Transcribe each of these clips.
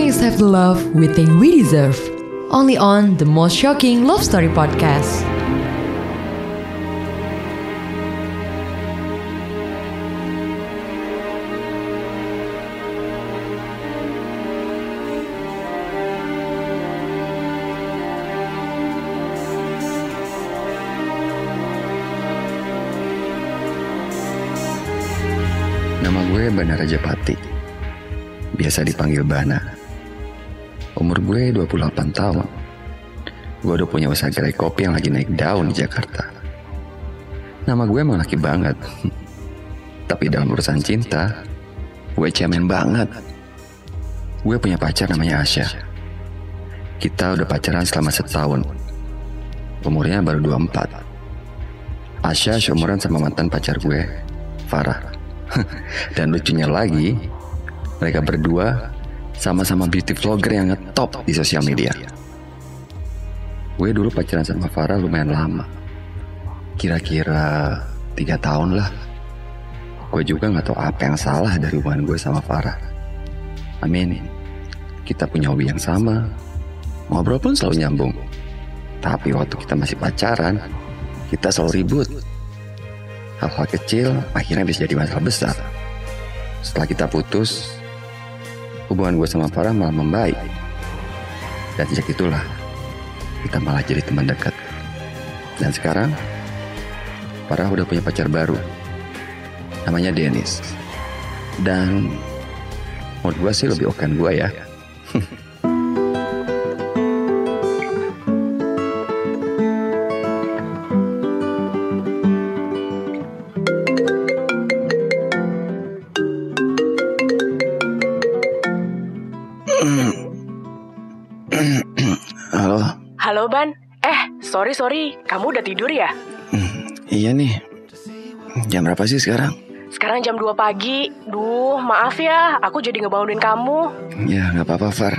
Wings have the love we think we deserve. Only on the most shocking love story podcast. Nama gue Bana Rajapati. Biasa dipanggil Bana. Umur gue 28 tahun. Gue udah punya usaha gerai kopi yang lagi naik daun di Jakarta. Nama gue emang laki banget. Tapi dalam urusan cinta, gue cemen banget. Gue punya pacar namanya Asya. Kita udah pacaran selama setahun. Umurnya baru 24. Asya seumuran sama mantan pacar gue, Farah. Dan lucunya lagi, mereka berdua sama-sama beauty vlogger yang ngetop di sosial media. Gue dulu pacaran sama Farah lumayan lama. Kira-kira tiga tahun lah. Gue juga nggak tahu apa yang salah dari hubungan gue sama Farah. Amin. Kita punya hobi yang sama. Ngobrol pun selalu nyambung. Tapi waktu kita masih pacaran, kita selalu ribut. Hal-hal kecil akhirnya bisa jadi masalah besar. Setelah kita putus, hubungan gue sama Farah malah membaik. Dan sejak itulah, kita malah jadi teman dekat. Dan sekarang, Farah udah punya pacar baru. Namanya Dennis. Dan menurut gue sih lebih oke gue ya. sorry sorry, kamu udah tidur ya? iya nih. Jam berapa sih sekarang? Sekarang jam 2 pagi, duh maaf ya, aku jadi ngebangunin kamu. Ya nggak apa-apa Far.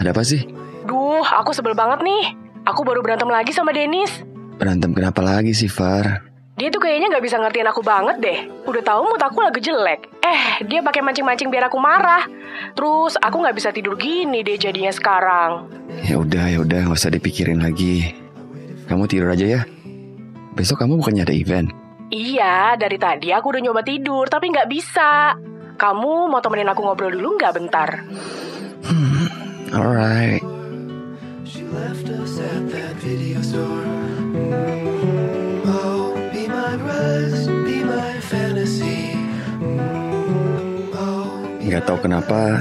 Ada apa sih? Duh, aku sebel banget nih, aku baru berantem lagi sama Dennis. Berantem kenapa lagi sih Far? Dia tuh kayaknya nggak bisa ngertiin aku banget deh. Udah tahu mood aku lagi jelek. Eh, dia pakai mancing-mancing biar aku marah. Terus aku nggak bisa tidur gini deh jadinya sekarang. Ya udah, ya udah, nggak usah dipikirin lagi. Kamu tidur aja ya. Besok kamu bukannya ada event? Iya, dari tadi aku udah nyoba tidur tapi nggak bisa. Kamu mau temenin aku ngobrol dulu nggak bentar? Alright. She left us at that video store. Oh, be my rose, be my fantasy. Oh, be Gak tau kenapa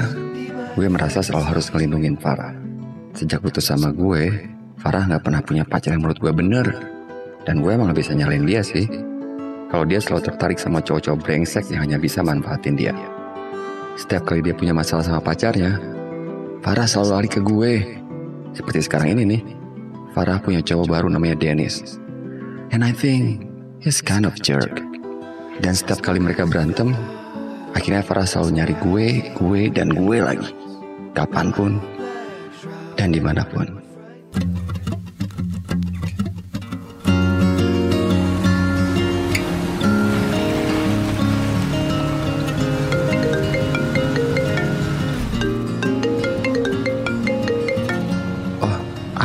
gue merasa selalu harus ngelindungin Farah. Sejak putus sama gue, Farah nggak pernah punya pacar yang menurut gue bener. Dan gue emang gak bisa nyalain dia sih. Kalau dia selalu tertarik sama cowok-cowok brengsek yang hanya bisa manfaatin dia. Setiap kali dia punya masalah sama pacarnya, Farah selalu lari ke gue. Seperti sekarang ini nih, Farah punya cowok baru namanya Dennis. And I think he's kind of jerk. Dan setiap kali mereka berantem, akhirnya Farah selalu nyari gue, gue, dan gue lagi. Kapan pun, dan di mana pun.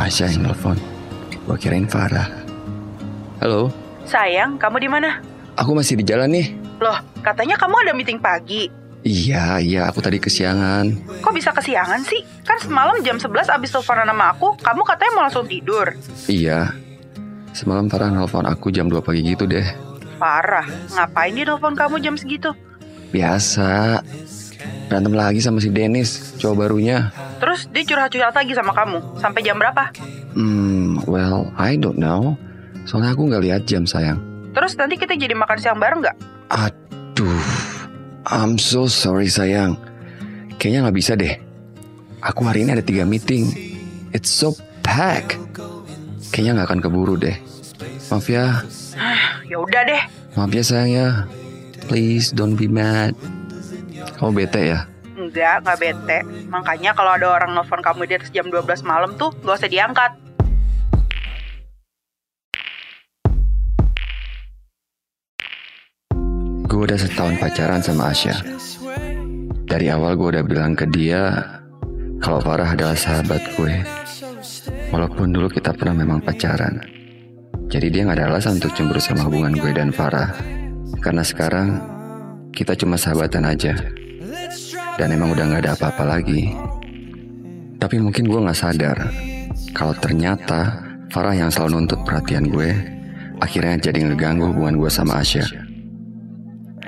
Asya yang nelfon. Gue kirain Farah. Halo, Sayang, kamu di mana? aku masih di jalan nih. Loh, katanya kamu ada meeting pagi. Iya, iya, aku tadi kesiangan. Kok bisa kesiangan sih? Kan semalam jam 11 abis teleponan sama aku, kamu katanya mau langsung tidur. Iya, semalam Farah nelfon aku jam 2 pagi gitu deh. Parah, ngapain dia telepon kamu jam segitu? Biasa, berantem lagi sama si Dennis, cowok barunya. Terus dia curhat-curhat lagi sama kamu, sampai jam berapa? Hmm, well, I don't know. Soalnya aku nggak lihat jam sayang. Terus nanti kita jadi makan siang bareng nggak? Aduh, I'm so sorry sayang. Kayaknya nggak bisa deh. Aku hari ini ada tiga meeting. It's so packed. Kayaknya nggak akan keburu deh. Maaf ya, Ya udah deh. maaf ya sayang ya. Please don't be mad. Kamu bete ya? Enggak, nggak bete. Makanya kalau ada orang nelfon kamu di atas jam 12 malam tuh, gak usah diangkat. Gue udah setahun pacaran sama Asya. Dari awal gue udah bilang ke dia kalau Farah adalah sahabat gue. Walaupun dulu kita pernah memang pacaran. Jadi dia nggak ada alasan untuk cemburu sama hubungan gue dan Farah. Karena sekarang kita cuma sahabatan aja. Dan emang udah nggak ada apa-apa lagi. Tapi mungkin gue nggak sadar kalau ternyata Farah yang selalu nuntut perhatian gue akhirnya jadi ngeganggu hubungan gue sama Asya.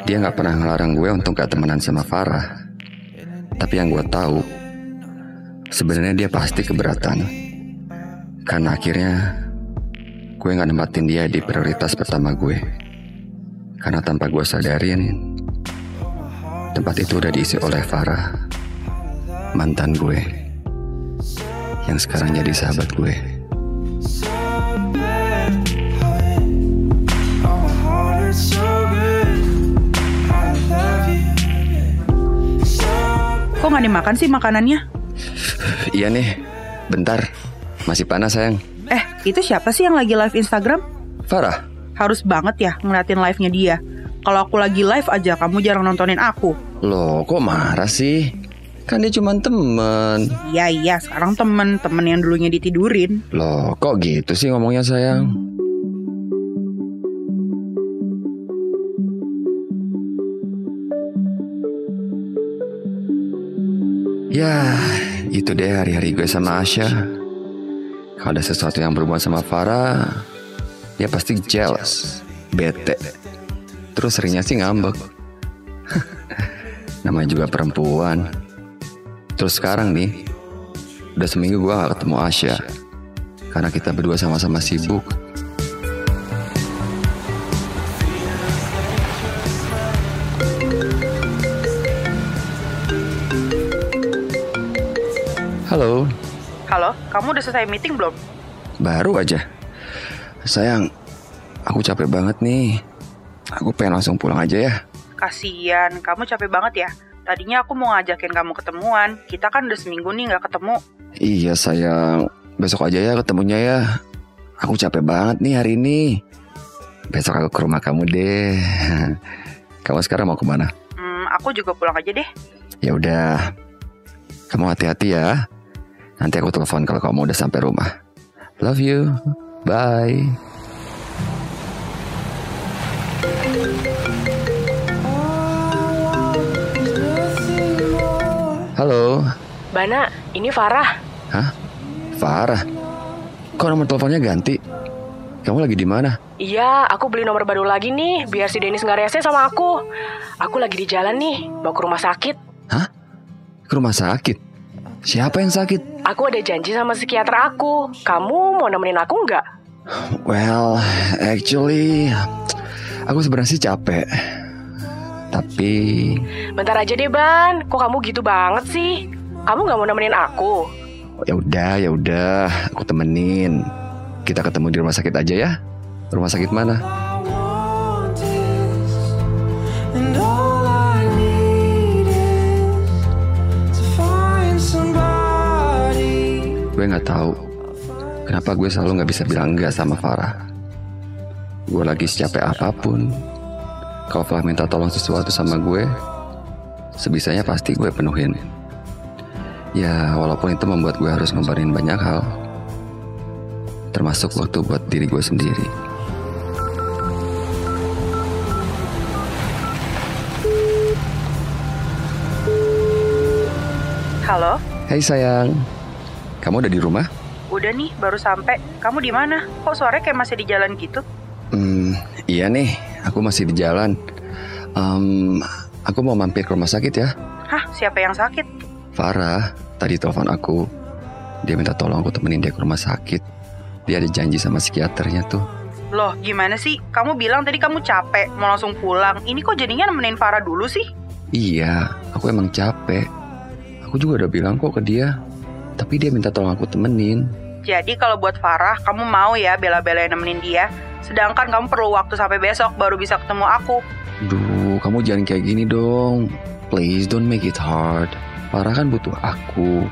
Dia nggak pernah ngelarang gue untuk gak temenan sama Farah. Tapi yang gue tahu, sebenarnya dia pasti keberatan. Karena akhirnya gue nggak nempatin dia di prioritas pertama gue. Karena tanpa gue sadarin, tempat itu udah diisi oleh Farah, mantan gue, yang sekarang jadi sahabat gue. Kok nggak dimakan sih makanannya? Iya nih, bentar, masih panas sayang. Eh, itu siapa sih yang lagi live Instagram? Farah, Harus banget ya ngeliatin live-nya dia. Kalau aku lagi live aja, kamu jarang nontonin aku. loh kok marah sih? Kan dia cuma temen. Iya, iya, sekarang temen, temen yang dulunya ditidurin. Loh kok gitu sih ngomongnya sayang? Ya, itu deh hari-hari gue sama Asya. Kalau ada sesuatu yang berhubungan sama Farah, ya pasti jealous, bete. Terus seringnya sih ngambek. Namanya juga perempuan. Terus sekarang nih, udah seminggu gue gak ketemu Asya. Karena kita berdua sama-sama sibuk. Halo, Halo, kamu udah selesai meeting belum? baru aja. Sayang, aku capek banget nih. Aku pengen langsung pulang aja ya. Kasian, kamu capek banget ya. Tadinya aku mau ngajakin kamu ketemuan. Kita kan udah seminggu nih nggak ketemu. Iya sayang, besok aja ya ketemunya ya. Aku capek banget nih hari ini. Besok aku ke rumah kamu deh. Kamu sekarang mau ke mana? Hmm, aku juga pulang aja deh. Ya udah, kamu hati-hati ya. Nanti aku telepon kalau kamu udah sampai rumah. Love you, bye. Halo, Bana, ini Farah. hah? Farah? Kok nomor teleponnya ganti? Kamu lagi di mana? Iya, aku beli nomor baru lagi nih, biar si Denis nggak rese sama aku. Aku lagi di jalan nih, mau ke rumah sakit. Hah? Ke rumah sakit? Siapa yang sakit? Aku ada janji sama psikiater aku. Kamu mau nemenin aku nggak? Well, actually, aku sebenarnya sih capek. Tapi, Bentar aja deh, Ban. Kok kamu gitu banget sih? Kamu nggak mau nemenin aku? ya udah, ya udah, aku temenin. Kita ketemu di rumah sakit aja ya. Rumah sakit mana? Gue nggak tahu kenapa gue selalu nggak bisa bilang enggak sama Farah. Gue lagi secapek apa pun. Kalau Farah minta tolong sesuatu sama gue, sebisanya pasti gue penuhin. Ya, walaupun itu membuat gue harus ngebarin banyak hal. Termasuk waktu buat diri gue sendiri. Halo, Hai sayang, kamu udah di rumah? udah nih baru sampai. Kamu di mana? Kok suaranya kayak masih di jalan gitu? Iya nih, aku masih di jalan. Em, aku mau mampir ke rumah sakit ya. Hah, siapa yang sakit? Farah tadi telepon aku. Dia minta tolong aku temenin dia ke rumah sakit. Dia ada janji sama psikiaternya tuh. Loh, gimana sih? Kamu bilang tadi kamu capek, mau langsung pulang. Ini kok jadinya nemenin Farah dulu sih? Iya, aku emang capek. Aku juga udah bilang kok ke dia. Tapi dia minta tolong aku temenin. Jadi kalau buat Farah, kamu mau ya bela-belain nemenin dia. Sedangkan kamu perlu waktu sampai besok baru bisa ketemu aku. Duh, kamu jangan kayak gini dong. Please don't make it hard. Farah kan butuh aku.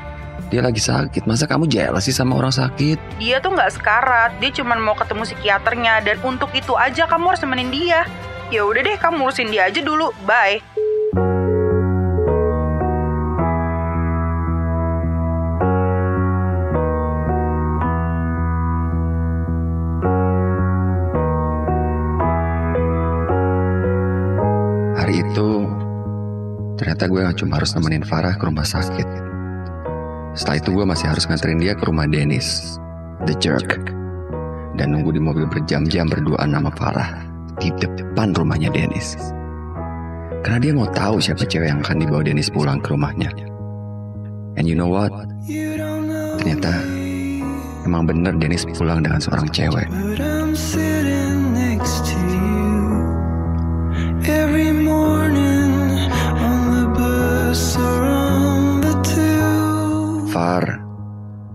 Dia lagi sakit. Masa kamu jealous sih sama orang sakit? Dia tuh nggak sekarat, dia cuma mau ketemu psikiaternya dan untuk itu aja kamu harus nemenin dia. Ya udah deh, kamu urusin dia aja dulu. Bye. Ternyata gue cuma harus nemenin Farah ke rumah sakit. Setelah itu gue masih harus nganterin dia ke rumah Dennis, the jerk. Dan nunggu di mobil berjam-jam berduaan sama Farah di depan rumahnya Dennis. Karena dia mau tahu siapa cewek yang akan dibawa Dennis pulang ke rumahnya. And you know what? Ternyata emang bener Dennis pulang dengan seorang cewek.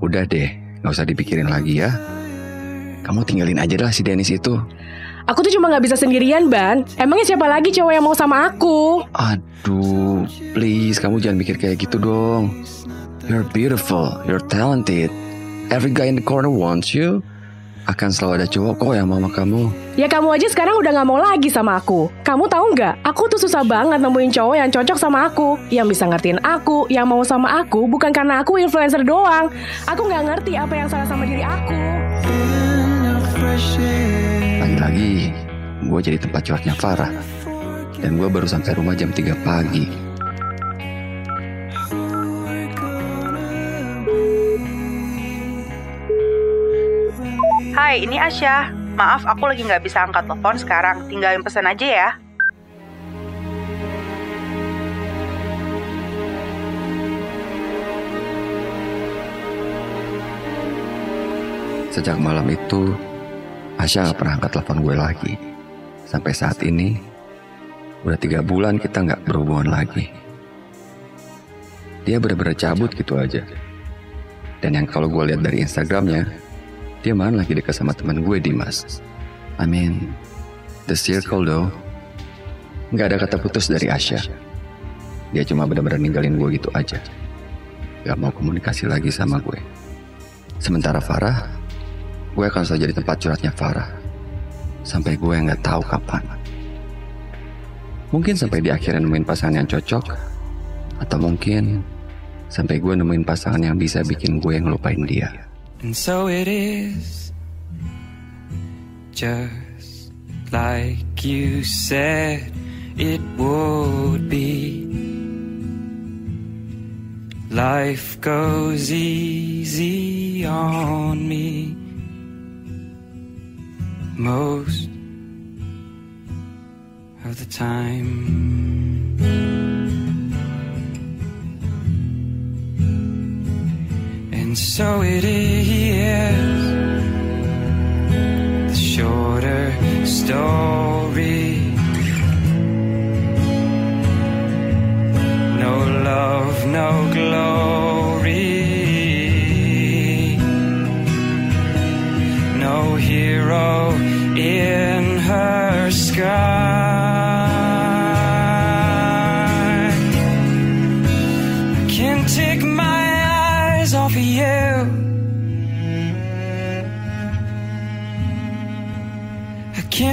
Udah deh, gak usah dipikirin lagi ya. Kamu tinggalin aja lah si Dennis itu. Aku tuh cuma nggak bisa sendirian, Ban. Emangnya siapa lagi cowok yang mau sama aku? Aduh, please kamu jangan mikir kayak gitu dong. You're beautiful, you're talented. Every guy in the corner wants you. Akan selalu ada cowok kok yang mau sama kamu. Ya kamu aja sekarang udah nggak mau lagi sama aku. Kamu tahu nggak? Aku tuh susah banget nemuin cowok yang cocok sama aku, yang bisa ngertiin aku, yang mau sama aku, bukan karena aku influencer doang. Aku nggak ngerti apa yang salah sama diri aku. Lagi-lagi, gue jadi tempat curhatnya Farah. Dan gue baru sampai rumah jam 3 pagi. Hai, ini Asya. Maaf, aku lagi nggak bisa angkat telepon sekarang. Tinggalin pesan aja ya. Sejak malam itu, Asya gak pernah angkat telepon gue lagi. Sampai saat ini, udah tiga bulan kita nggak berhubungan lagi. Dia bener-bener cabut gitu aja. Dan yang kalau gue lihat dari Instagramnya, dia malah lagi dekat sama teman gue Dimas. I mean, the circle though. Nggak ada kata putus dari Asya. Dia cuma benar-benar ninggalin gue gitu aja. Gak mau komunikasi lagi sama gue. Sementara Farah, gue akan selalu jadi tempat curhatnya Farah. Sampai gue nggak tahu kapan. Mungkin sampai di akhirnya nemuin pasangan yang cocok. Atau mungkin sampai gue nemuin pasangan yang bisa bikin gue ngelupain dia. And so it is, just like you said it would be. Life goes easy on me most of the time. So it is the shorter story. No love, no glory. No hero in her sky.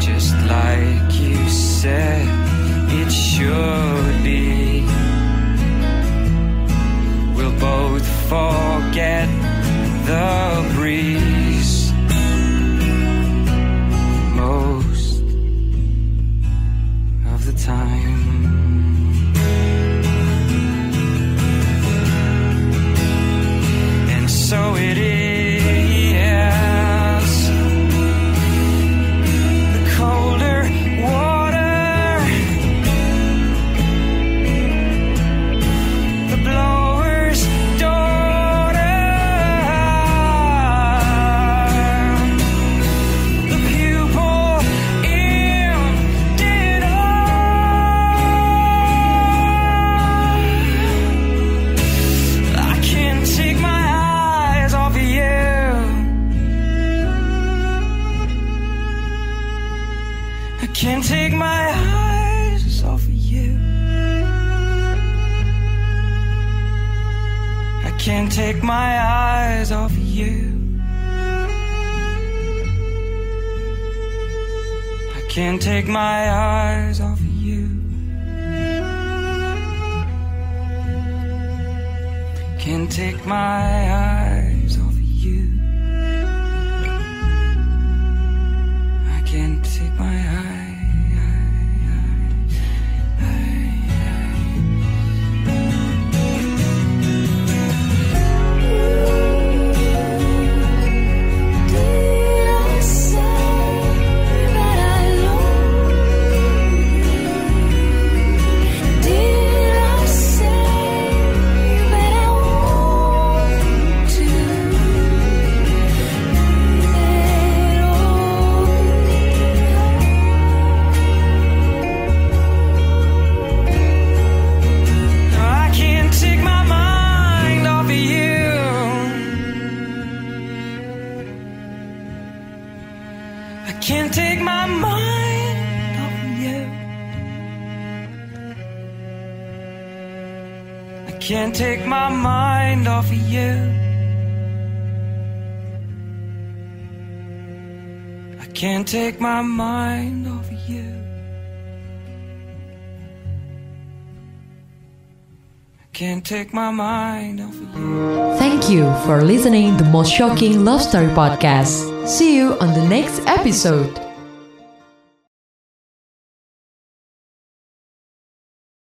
Just like you said it should be. We'll both forget the breeze most of the time. Can't take my eyes off of you. Can't take my eyes can't take my mind off of you. I can't take my mind off of you. I can't take my mind off of you. Thank you for listening to the most shocking love story podcast. See you on the next episode.